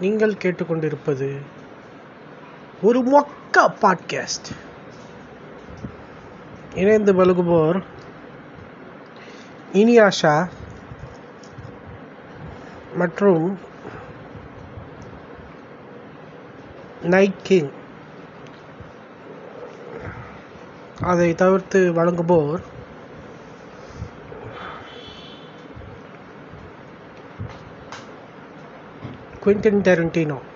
நீங்கள் கேட்டுக்கொண்டிருப்பது ஒரு மொக்க பாட்காஸ்ட் இணைந்து பழகுவோர் இனியாஷா மற்றும் நைட் கிங் அதை தவிர்த்து வழங்குவோர் quentin tarantino.